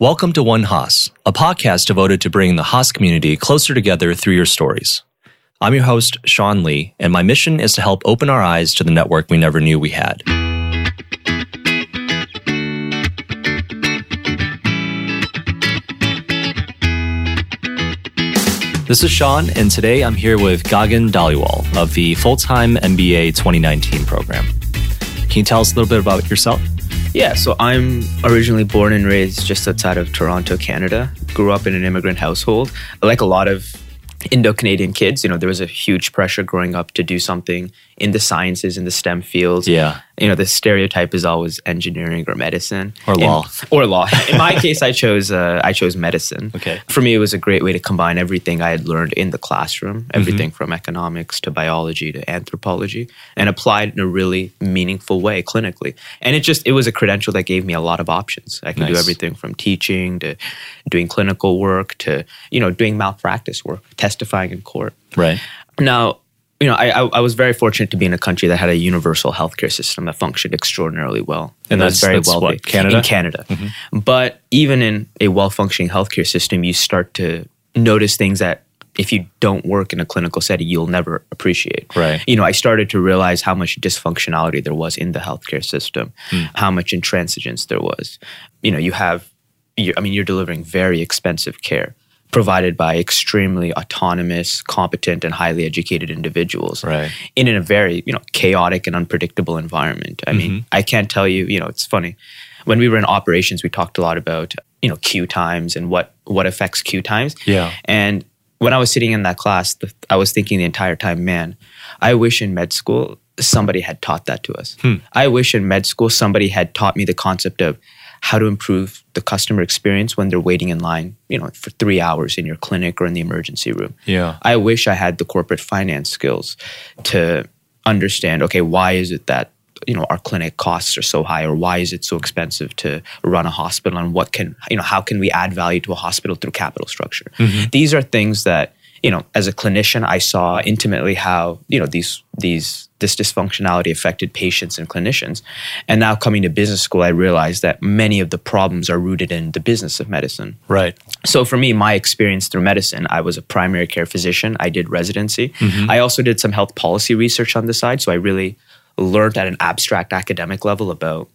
Welcome to One Haas, a podcast devoted to bringing the Haas community closer together through your stories. I'm your host, Sean Lee, and my mission is to help open our eyes to the network we never knew we had. This is Sean, and today I'm here with Gagan Dhaliwal of the Full Time MBA 2019 program. Can you tell us a little bit about yourself? Yeah, so I'm originally born and raised just outside of Toronto, Canada. Grew up in an immigrant household. Like a lot of Indo Canadian kids, you know, there was a huge pressure growing up to do something in the sciences, in the STEM fields. Yeah. You know, the stereotype is always engineering or medicine Or In- law. or law. In my case, I chose uh, I chose medicine. Okay. For me, it was a great way to combine everything I had learned in the classroom, Mm-hmm. everything from economics to biology to anthropology, and applied in a really meaningful way clinically. And it just it was a credential that gave me a lot of options. I can do everything from teaching to doing clinical work to you know doing malpractice work, testifying in court. Right. Now, you know, I, I, was very fortunate to be in a country that had a universal healthcare system that functioned extraordinarily well. And was that's- that's what, Canada? In Canada. Mm-hmm. But even in a well functioning healthcare system, you start to notice things that if you don't work in a clinical setting, you'll never appreciate. Right. You know, I started to realize how much dysfunctionality there was in the healthcare system, hmm. how much intransigence there was. You know, you have, I mean, you're delivering very expensive care provided by extremely autonomous, competent, and highly educated individuals Right. in a very, you know, chaotic and unpredictable environment. I mean, mm-hmm. I can't tell you, you know, it's funny. When we were in operations, we talked a lot about, you know, queue times and what what affects queue times. Yeah. And when I was sitting in that class, the, I was thinking the entire time, man, I wish in med school somebody had taught that to us. Hmm. I wish in med school somebody had taught me the concept of how to improve the customer experience when they're waiting in line, you know, for three hours in your clinic or in the emergency room. Yeah. I wish I had the corporate finance skills to understand, okay, why is it that you know our clinic costs are so high or why is it so expensive to run a hospital and what can you know how can we add value to a hospital through capital structure mm-hmm. these are things that you know as a clinician i saw intimately how you know these these this dysfunctionality affected patients and clinicians and now coming to business school i realized that many of the problems are rooted in the business of medicine Right. so for me, my experience through medicine, I was a primary care physician. I did residency. Mm-hmm. I also did some health policy research on the side. So I really learned at an abstract academic level about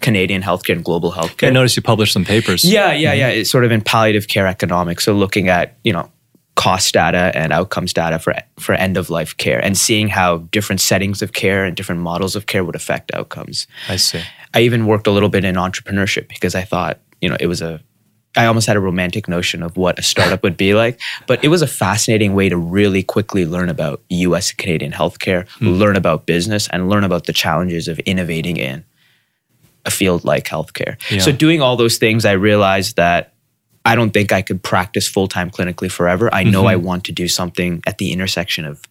Canadian healthcare and global healthcare. I noticed you published some papers. Yeah, yeah, yeah. It's sort of in palliative care economics. So looking at, you know, cost data and outcomes data for for end of life care and seeing how different settings of care and different models of care would affect outcomes. I see. I even worked a little bit in entrepreneurship because I thought, you know, it was a I almost had a romantic notion of what a startup would be like, but it was a fascinating way to really quickly learn about US and Canadian healthcare, hmm. learn about business and learn about the challenges of innovating in a field like healthcare. Yeah. So doing all those things I realized that I don't think I could practice full-time clinically forever. I know I mm-hmm. want to do something at the intersection of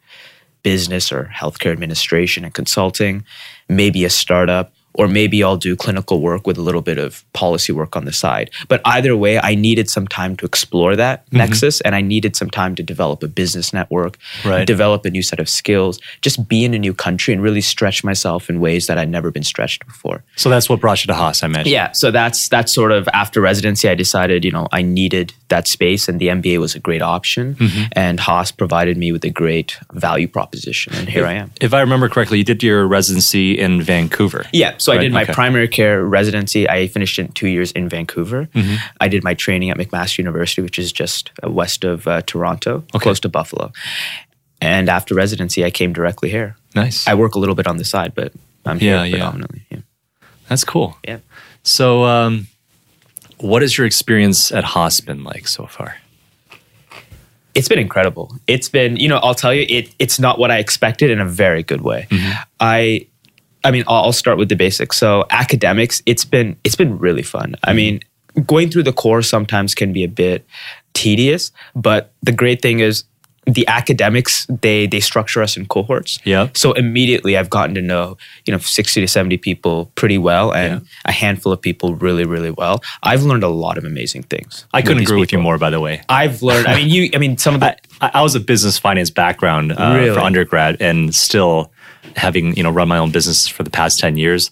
business or healthcare administration and consulting, maybe a startup, or maybe I'll do clinical work with a little bit of policy work on the side. But either way, I needed some time to explore that mm-hmm. nexus and I needed some time to develop a business network, Right. develop a new set of skills, just be in a new country and really stretch myself in ways that I'd never been stretched before. So that's what brought you to Haas, I imagine. Yeah, so that's that's sort of after residency. I decided, you know, I needed that space, and the MBA was a great option. And Haas provided me with a great value proposition, and here I am. If I remember correctly, you did your residency in Vancouver. Yeah, so I did my okay. primary care residency. I finished in two years in Vancouver. I did my training at McMaster University, which is just uh, west of uh, Toronto, close to Buffalo. And after residency, I came directly here. Nice. I work a little bit on the side, but I'm Yeah, here yeah. predominantly. Yeah. That's cool. yeah. So, um, what has your experience at Haas been like so far? it's been incredible. It's been, you know, I'll tell you, it it's not what I expected in a very good way. Mm-hmm. I, I mean, I'll, I'll start with the basics. So academics, it's been it's been really fun. I mm-hmm. mean, going through the course sometimes can be a bit tedious, but the great thing is the academics they they structure us in cohorts. Yeah. So immediately I've gotten to know, you know, 60 to 70 people pretty well and a handful of people really, really well. I've learned a lot of amazing things. I couldn't agree with you more, by the way. I've learned, I mean, you, I mean, some of the, I, I was a business finance background uh, Really? for undergrad, and still having you know run my own business for the past ten years.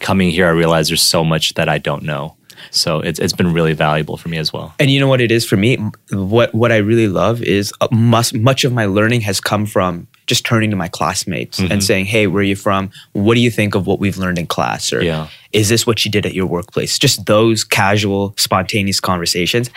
Coming here, I realized there's so much that I don't know. So it's it's been really valuable for me as well. And you know what it is for me? What what I really love is uh, much, much of my learning has come from just turning to my classmates Mm-hmm. and saying, "Hey, where are you from? What do you think of what we've learned in class?" Or Yeah. is this what you did at your workplace? Just those casual, spontaneous conversations.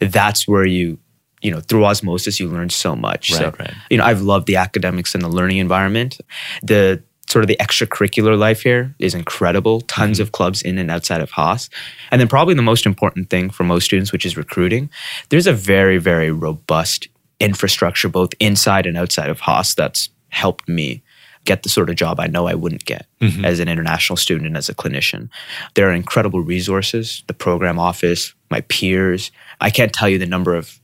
That's where you, you know, through osmosis, you learn so much. so, Right, right. you know, I've loved the academics and the learning environment. The sort of the extracurricular life here is incredible. Tons Mm-hmm. of clubs in and outside of Haas. And then probably the most important thing for most students, which is recruiting. There's a very, very robust infrastructure both inside and outside of Haas that's helped me get the sort of job I know I wouldn't get as an international student and as a clinician. There are incredible resources, the program office, my peers. I can't tell you the number of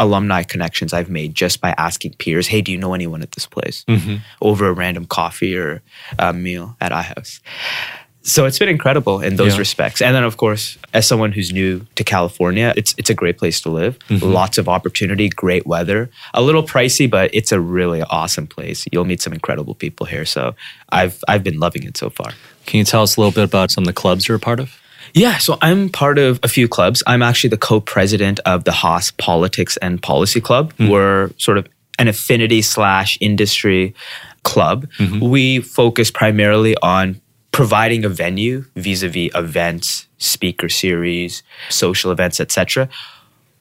alumni connections I've made just by asking peers, hey, do you know anyone at this place? Mm-hmm. Over a random coffee or a meal at iHouse. So it's been incredible in those Yeah. respects. And then of course, as someone who's new to California, it's it's a great place to live. Mm-hmm. Lots of opportunity, great weather. A little pricey, but it's a really awesome place. You'll meet some incredible people here. So I've I've been loving it so far. Can you tell us a little bit about some of the clubs you're a part of? Yeah, so I'm part of a few clubs. I'm actually the co-president of the Haas Politics and Policy Club. Hmm. We're sort of an affinity slash industry club. Mm-hmm. We focus primarily on providing a venue vis-a-vis events, speaker series, social events, etc.,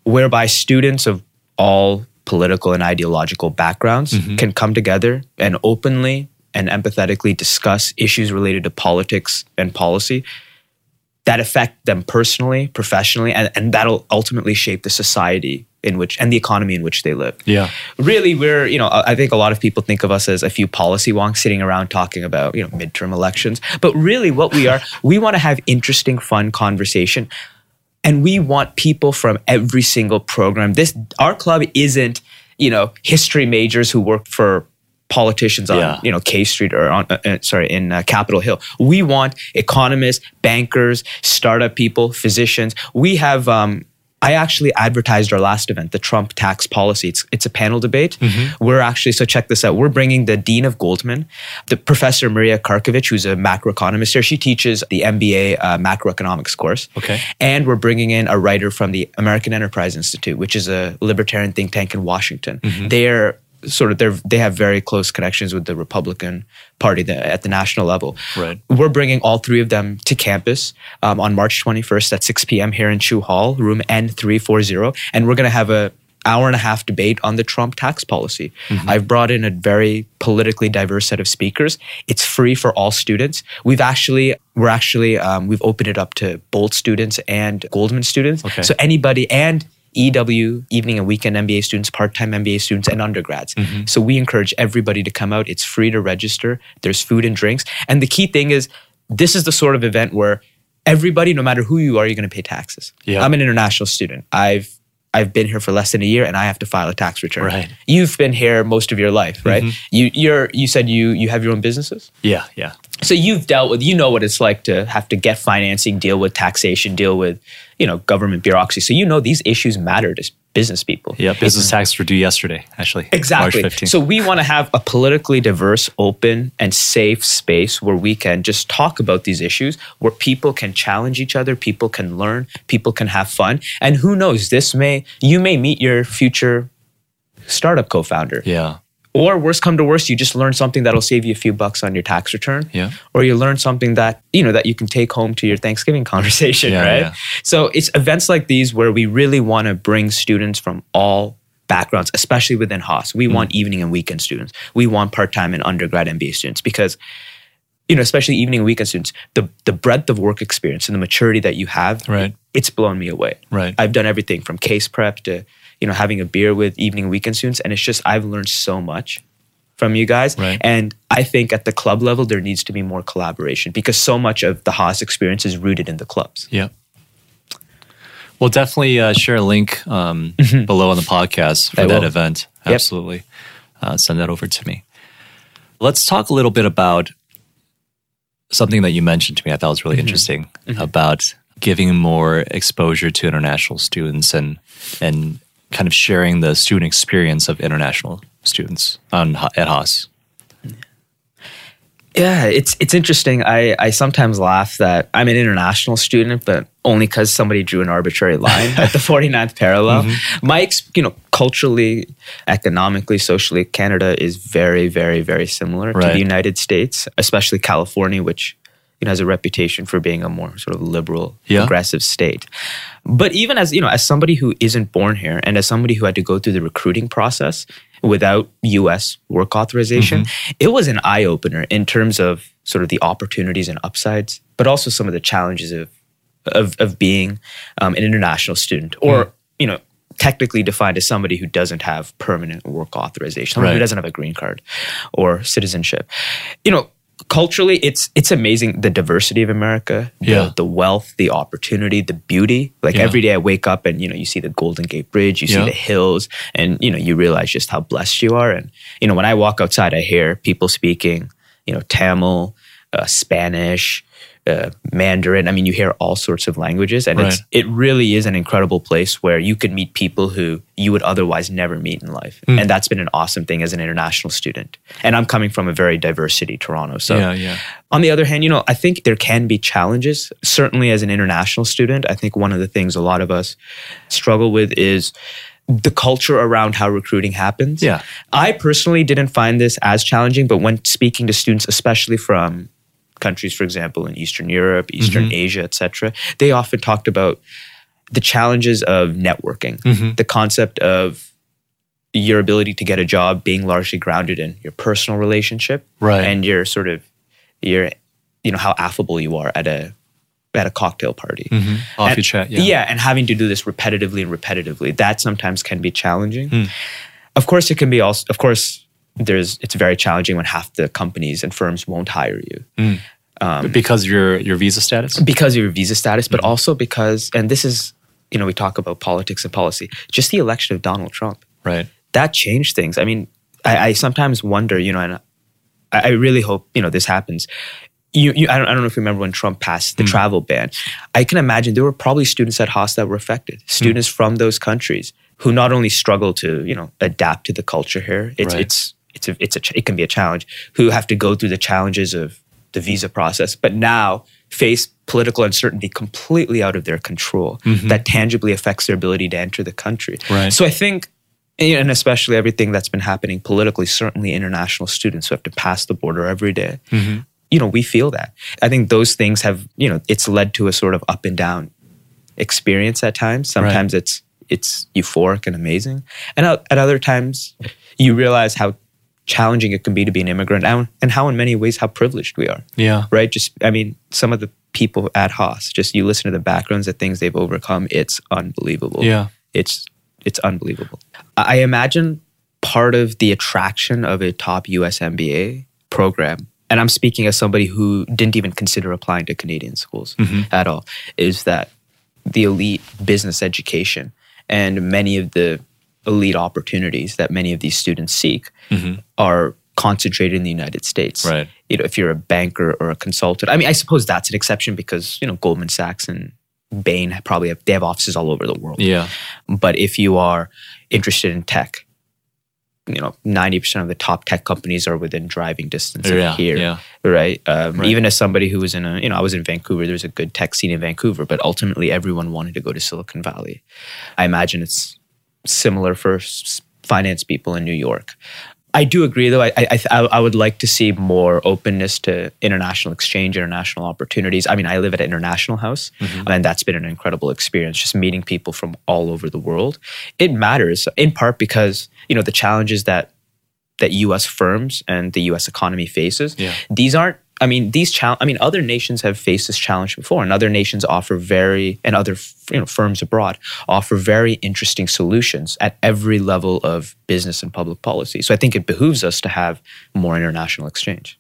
whereby students of all political and ideological backgrounds mm-hmm. can come together and openly and empathetically discuss issues related to politics and policy that affect them personally, professionally, and, and that'll ultimately shape the society in which and the economy in which they live. Yeah. Really, we're, you know, I I think a lot of people think of us as a few policy wonks sitting around talking about, you know, midterm elections. But really what we are, we want to have interesting, fun conversation. And we want people from every single program. This our club isn't, you know, history majors who work for politicians on Yeah. you know K Street or on uh, uh, sorry in uh, Capitol Hill. We want economists, bankers, startup people, physicians. We have. Um, I actually advertised our last event, the Trump tax policy. It's it's a panel debate. We're actually so check this out. We're bringing the dean of Goldman, the professor Maria Carkovic, who's a macroeconomist here. She teaches the MBA uh, macroeconomics course. Okay. And we're bringing in a writer from the American Enterprise Institute, which is a libertarian think tank in Washington. They're sort of they're they have very close connections with the Republican Party the, at the national level. Right. We're bringing all three of them to campus um, on March 21st at 6 p.m. here in Chou Hall, room N340, and we're going to have a hour and a half debate on the Trump tax policy. I've brought in a very politically diverse set of speakers. It's free for all students. We've actually we're actually um, we've opened it up to Boalt students and Goldman students. Okay. So anybody and EW evening and weekend MBA students, part-time MBA students, and undergrads. Mm-hmm. So we encourage everybody to come out. It's free to register. There's food and drinks, and the key thing is this is the sort of event where everybody, no matter who you are, you're going to pay taxes. Yeah. I'm an international student. I've I've been here for less than a year, and I have to file a tax return. Right. Mm-hmm. You've been here most of your life, right? You you're you said you you have your own businesses. Yeah. Yeah. So you've dealt with, you know what it's like to have to get financing, deal with taxation, deal with, you know, government bureaucracy. So you know these issues matter to business people. Yeah. Business tax were due yesterday, actually. Exactly. March 15th. So we want to have a politically diverse, open, and safe space where we can just talk about these issues, where people can challenge each other, people can learn, people can have fun. And who knows, this may you may meet your future startup co-founder. yeah. Or worst come to worst, you just learn something that'll save you a few bucks on your tax return. Yeah. Or you learn something that, you know, that you can take home to your Thanksgiving conversation, Yeah, right? yeah. So it's events like these where we really want to bring students from all backgrounds, especially within Haas. We mm. want evening and weekend students. We want part-time and undergrad MBA students because you know, especially evening and weekend students, the the breadth of work experience and the maturity that you have, Right. it's blown me away. Right. I've done everything from case prep to, you know, having a beer with evening weekend students. And it's just, I've learned so much from you guys. Right. And I think at the club level, there needs to be more collaboration because so much of the Haas experience is rooted in the clubs. Yeah. We'll definitely uh, share a link um, below on the podcast for I that will. event. Yep. Absolutely. Uh, send that over to me. Let's talk a little bit about something that you mentioned to me. I thought was really interesting about giving more exposure to international students and and kind of sharing the student experience of international students on at Haas. Yeah, it's it's interesting. I, I sometimes laugh that I'm an international student, but only because somebody drew an arbitrary line at the 49th parallel. Mm-hmm. My, you know, culturally, economically, socially, Canada is very, very, very similar right. to the United States, especially California, which you know has a reputation for being a more sort of liberal, yeah. progressive state. But even as you know, as somebody who isn't born here, and as somebody who had to go through the recruiting process, without US work authorization, mm-hmm. it was an eye opener in terms of sort of the opportunities and upsides, but also some of the challenges of of, of being um, an international student or mm. you know technically defined as somebody who doesn't have permanent work authorization, right. who doesn't have a green card or citizenship. You know, culturally it's it's amazing the diversity of america the, yeah. the wealth the opportunity the beauty like yeah. every day i wake up and you know you see the golden gate bridge you see the hills and you know you realize just how blessed you are and you know when i walk outside i hear people speaking you know tamil uh, spanish uh, Mandarin. I mean, you hear all sorts of languages, and right. it's it really is an incredible place where you can meet people who you would otherwise never meet in life, mm. and that's been an awesome thing as an international student. And I'm coming from a very diverse city, Toronto, so yeah, yeah. On the other hand, you know, I think there can be challenges. Certainly, as an international student, I think one of the things a lot of us struggle with is the culture around how recruiting happens. Yeah. I personally didn't find this as challenging, but when speaking to students, especially from countries, for example, in Eastern Europe, Eastern mm-hmm. Asia, etc., they often talked about the challenges of networking, mm-hmm. the concept of your ability to get a job being largely grounded in your personal relationship right. and your sort of your you know how affable you are at a at a cocktail party. Mm-hmm. Coffee and, chat, yeah. Yeah, and having to do this repetitively and repetitively, that sometimes can be challenging. Mm. Of course, it can be also. Of course, there's it's very challenging when half the companies and firms won't hire you. Mm. Um, because your your visa status. Because of your visa status, but mm-hmm. also because, and this is, you know, we talk about politics and policy. Just the election of Donald Trump, right? That changed things. I mean, I, I sometimes wonder, you know, and I, I really hope you know this happens. You, you I, don't, I don't know if you remember when Trump passed the mm. travel ban. I can imagine there were probably students at Haas that were affected. Students mm. from those countries who not only struggle to you know adapt to the culture here. It's right. it's it's a, it's a it can be a challenge. Who have to go through the challenges of the visa process, but now face political uncertainty completely out of their control mm-hmm. that tangibly affects their ability to enter the country. Right. So I think and especially everything that's been happening politically, certainly international students who have to pass the border every day, mm-hmm. You know, we feel that. I think those things have, you know, it's led to a sort of up and down experience at times. Sometimes right. it's it's euphoric and amazing, and at other times you realize how challenging it can be to be an immigrant and, and how in many ways how privileged we are. Yeah. Right? Just I mean, some of the people at Haas, just you listen to the backgrounds, the things they've overcome, it's unbelievable. Yeah. It's it's unbelievable. I imagine part of the attraction of a top US MBA program, and I'm speaking as somebody who didn't even consider applying to Canadian schools mm-hmm. at all, is that the elite business education and many of the elite opportunities that many of these students seek mm-hmm. are concentrated in the United States. Right. You know, if you're a banker or a consultant, I mean, I suppose that's an exception because you know Goldman Sachs and Bain probably have they have offices all over the world. Yeah. But if you are interested in tech, you know, ninety percent of the top tech companies are within driving distance yeah, of here. Yeah. Right? Um, right. Even as somebody who was in a, you know, I was in Vancouver. There's a good tech scene in Vancouver, but ultimately everyone wanted to go to Silicon Valley. I imagine it's similar for finance people in New York. I do agree, though. I, I, I would like to see more openness to international exchange, international opportunities. I mean, I live at an international house, mm-hmm. and that's been an incredible experience. Just meeting people from all over the world. It matters in part because you know the challenges that that U.S. firms and the U.S. economy faces. Yeah. These aren't I mean, these challenge. I mean, other nations have faced this challenge before, and other nations offer very, and other you know firms abroad offer very interesting solutions at every level of business and public policy. So I think it behooves us to have more international exchange.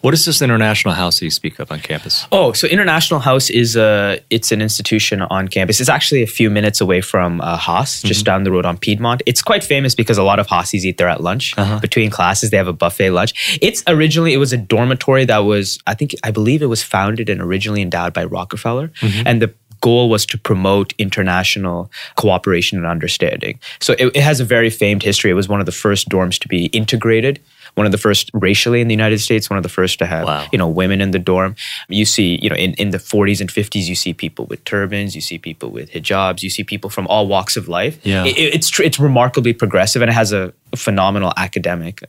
What is this International House that you speak of on campus? Oh, so International House is a it's an institution on campus. It's actually a few minutes away from uh, Haas, mm-hmm. just down the road on Piedmont. It's quite famous because a lot of Haasies eat there at lunch uh-huh. between classes. They have a buffet lunch. It's originally it was a dormitory that was I think I believe it was founded and originally endowed by Rockefeller, mm-hmm. and the goal was to promote international cooperation and understanding. So it, it has a very famed history. It was one of the first dorms to be integrated one of the first racially in the United States, one of the first to have Wow. you know women in the dorm. You see, you know, in, in the 40s and 50s, you see people with turbans, you see people with hijabs, you see people from all walks of life. Yeah. It- it's tr- it's remarkably progressive and it has a phenomenal academic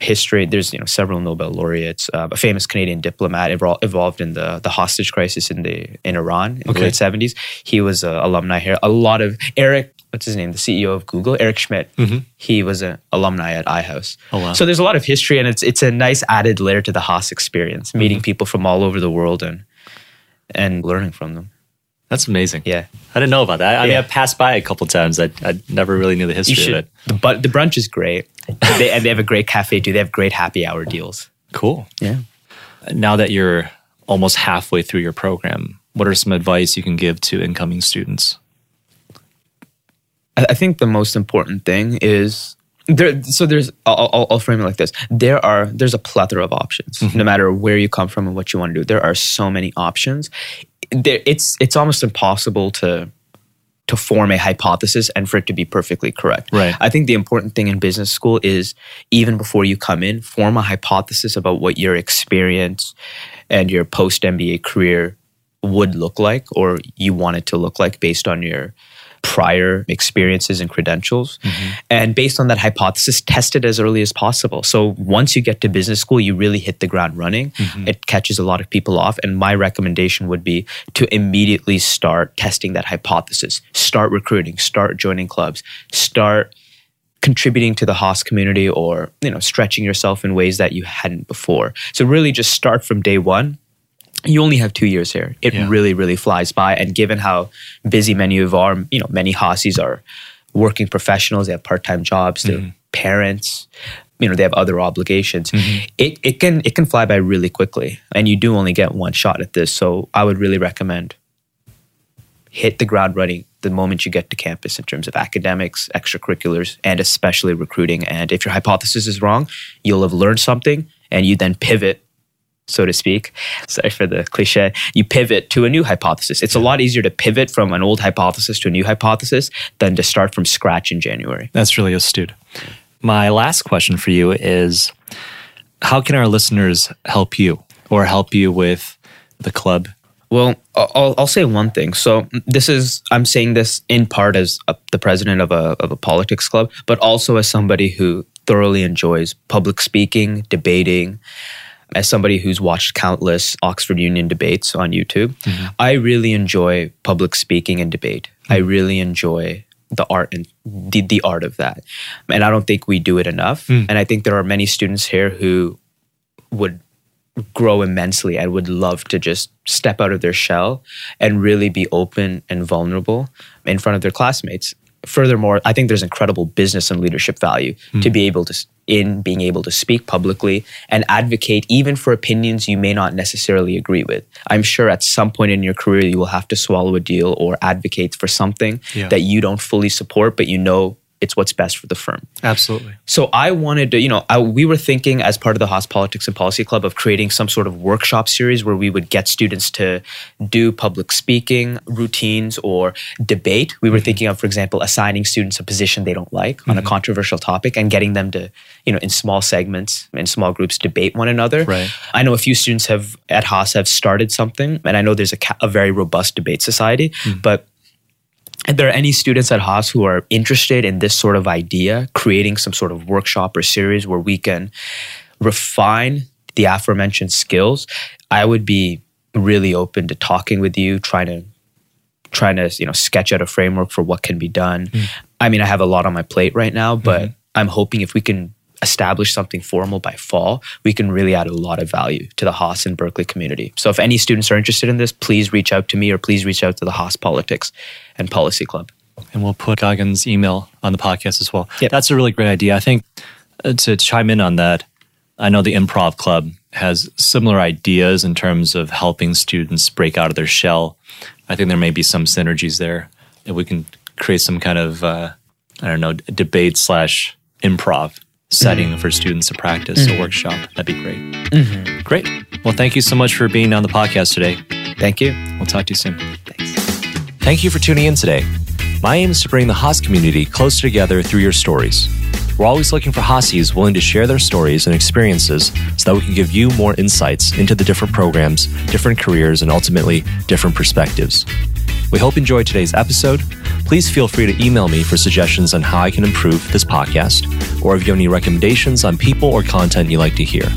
history. There's you know several Nobel laureates. Uh, a famous Canadian diplomat involved in the the hostage crisis in the in Iran in Okay. the late 70s. He was an alumni here. A lot of Eric. What's his name? The CEO of Google, Eric Schmidt. He was an alumni at iHouse. Oh, wow. So there's a lot of history, and it's it's a nice added layer to the Haas experience, meeting Mm-hmm. people from all over the world and and learning from them. That's amazing. Yeah, I didn't know about that. I mean, I passed by a couple times. I, I never really knew the history of it. The, but the brunch is great, they, and they have a great cafe too. They have great happy hour deals. Cool. Yeah. Now that you're almost halfway through your program, what are some advice you can give to incoming students? I think the most important thing is there. So there's. I'll, I'll, frame it like this: there are there's a plethora of options. Mm-hmm. No matter where you come from and what you want to do, there are so many options. There, it's it's almost impossible to to form a hypothesis and for it to be perfectly correct. Right. I think the important thing in business school is even before you come in, form a hypothesis about what your experience and your post MBA career would look like or you want it to look like based on your prior experiences and credentials. Mm-hmm. And based on that hypothesis, test it as early as possible. So once you get to business school, you really hit the ground running. Mm-hmm. It catches a lot of people off. And my recommendation would be to immediately start testing that hypothesis, start recruiting, start joining clubs, start contributing to the Haas community or you know stretching yourself in ways that you hadn't before. So really just start from day 1. You only have 2 years here. It Yeah. really really flies by and given how busy many of our, you know, many Haasies are working professionals, they have part-time jobs, they're mm-hmm. parents, you know, they have other obligations. Mm-hmm. It it can it can fly by really quickly and you do only get one shot at this. So I would really recommend hit the ground running the moment you get to campus in terms of academics, extracurriculars, and especially recruiting. And if your hypothesis is wrong, you'll have learned something and you then pivot, so to speak. Sorry for the cliche. You pivot to a new hypothesis. It's a lot easier to pivot from an old hypothesis to a new hypothesis than to start from scratch in January. That's really astute. My last question for you is how can our listeners help you or help you with the club? Well, I'll, I'll say one thing. So this is I'm saying this in part as a, the president of a of a politics club, but also as somebody who thoroughly enjoys public speaking, debating. As somebody who's watched countless Oxford Union debates on YouTube, mm-hmm. I really enjoy public speaking and debate. I mm-hmm. really enjoy the art and the, the art of that. And I don't think we do it enough. Mm. And I think there are many students here who would grow immensely and would love to just step out of their shell and really be open and vulnerable in front of their classmates. Furthermore, I think there's incredible business and leadership value to be hmm. able to in being able to speak publicly and advocate even for opinions you may not necessarily agree with. I'm sure at some point in your career you will have to swallow a deal or advocate for something Yeah. that you don't fully support but you know it's what's best for the firm. Absolutely. So I wanted to, you know, I, we were thinking as part of the Haas Politics and Policy Club of creating some sort of workshop series where we would get students to do public speaking routines or debate. We were mm-hmm. thinking of, for example, assigning students a position they don't like on a mm-hmm. controversial topic and getting them to, you know, in small segments, in small groups, debate one another. Right. I know a few students have at Haas have started something, and I know there's a, ca- a very robust debate society, mm. but if there are any students at Haas who are interested in this sort of idea, creating some sort of workshop or series where we can refine the aforementioned skills, I would be really open to talking with you, trying to trying to you know sketch out a framework for what can be done. Hmm. I mean, I have a lot on my plate right now, but mm-hmm. I'm hoping if we can establish something formal by fall, we can really add a lot of value to the Haas and Berkeley community. So if any students are interested in this, please reach out to me or please reach out to the Haas Politics and Policy Club. And we'll put Gagan's email on the podcast as well. Yep. That's a really great idea. I think uh, to chime in on that, I know the Improv Club has similar ideas in terms of helping students break out of their shell. I think there may be some synergies there. If we can create some kind of, uh, I don't know, debate slash improv setting mm-hmm. for students to practice a mm-hmm. workshop, that'd be great. Mm-hmm. Great. Well, thank you so much for being on the podcast today. Thank you. We'll talk to you soon. Thanks. Thank you for tuning in today. My aim is to bring the Haas community closer together through your stories. We're always looking for Haasies willing to share their stories and experiences so that we can give you more insights into the different programs, different careers, and ultimately different perspectives. We hope you enjoyed today's episode. Please feel free to email me for suggestions on how I can improve this podcast, or if you have any recommendations on people or content you'd like to hear.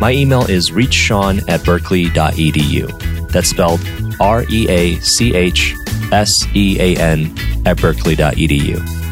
My email is reachsean at berkeley.edu. That's spelled R E A C H S E A N at berkeley.edu.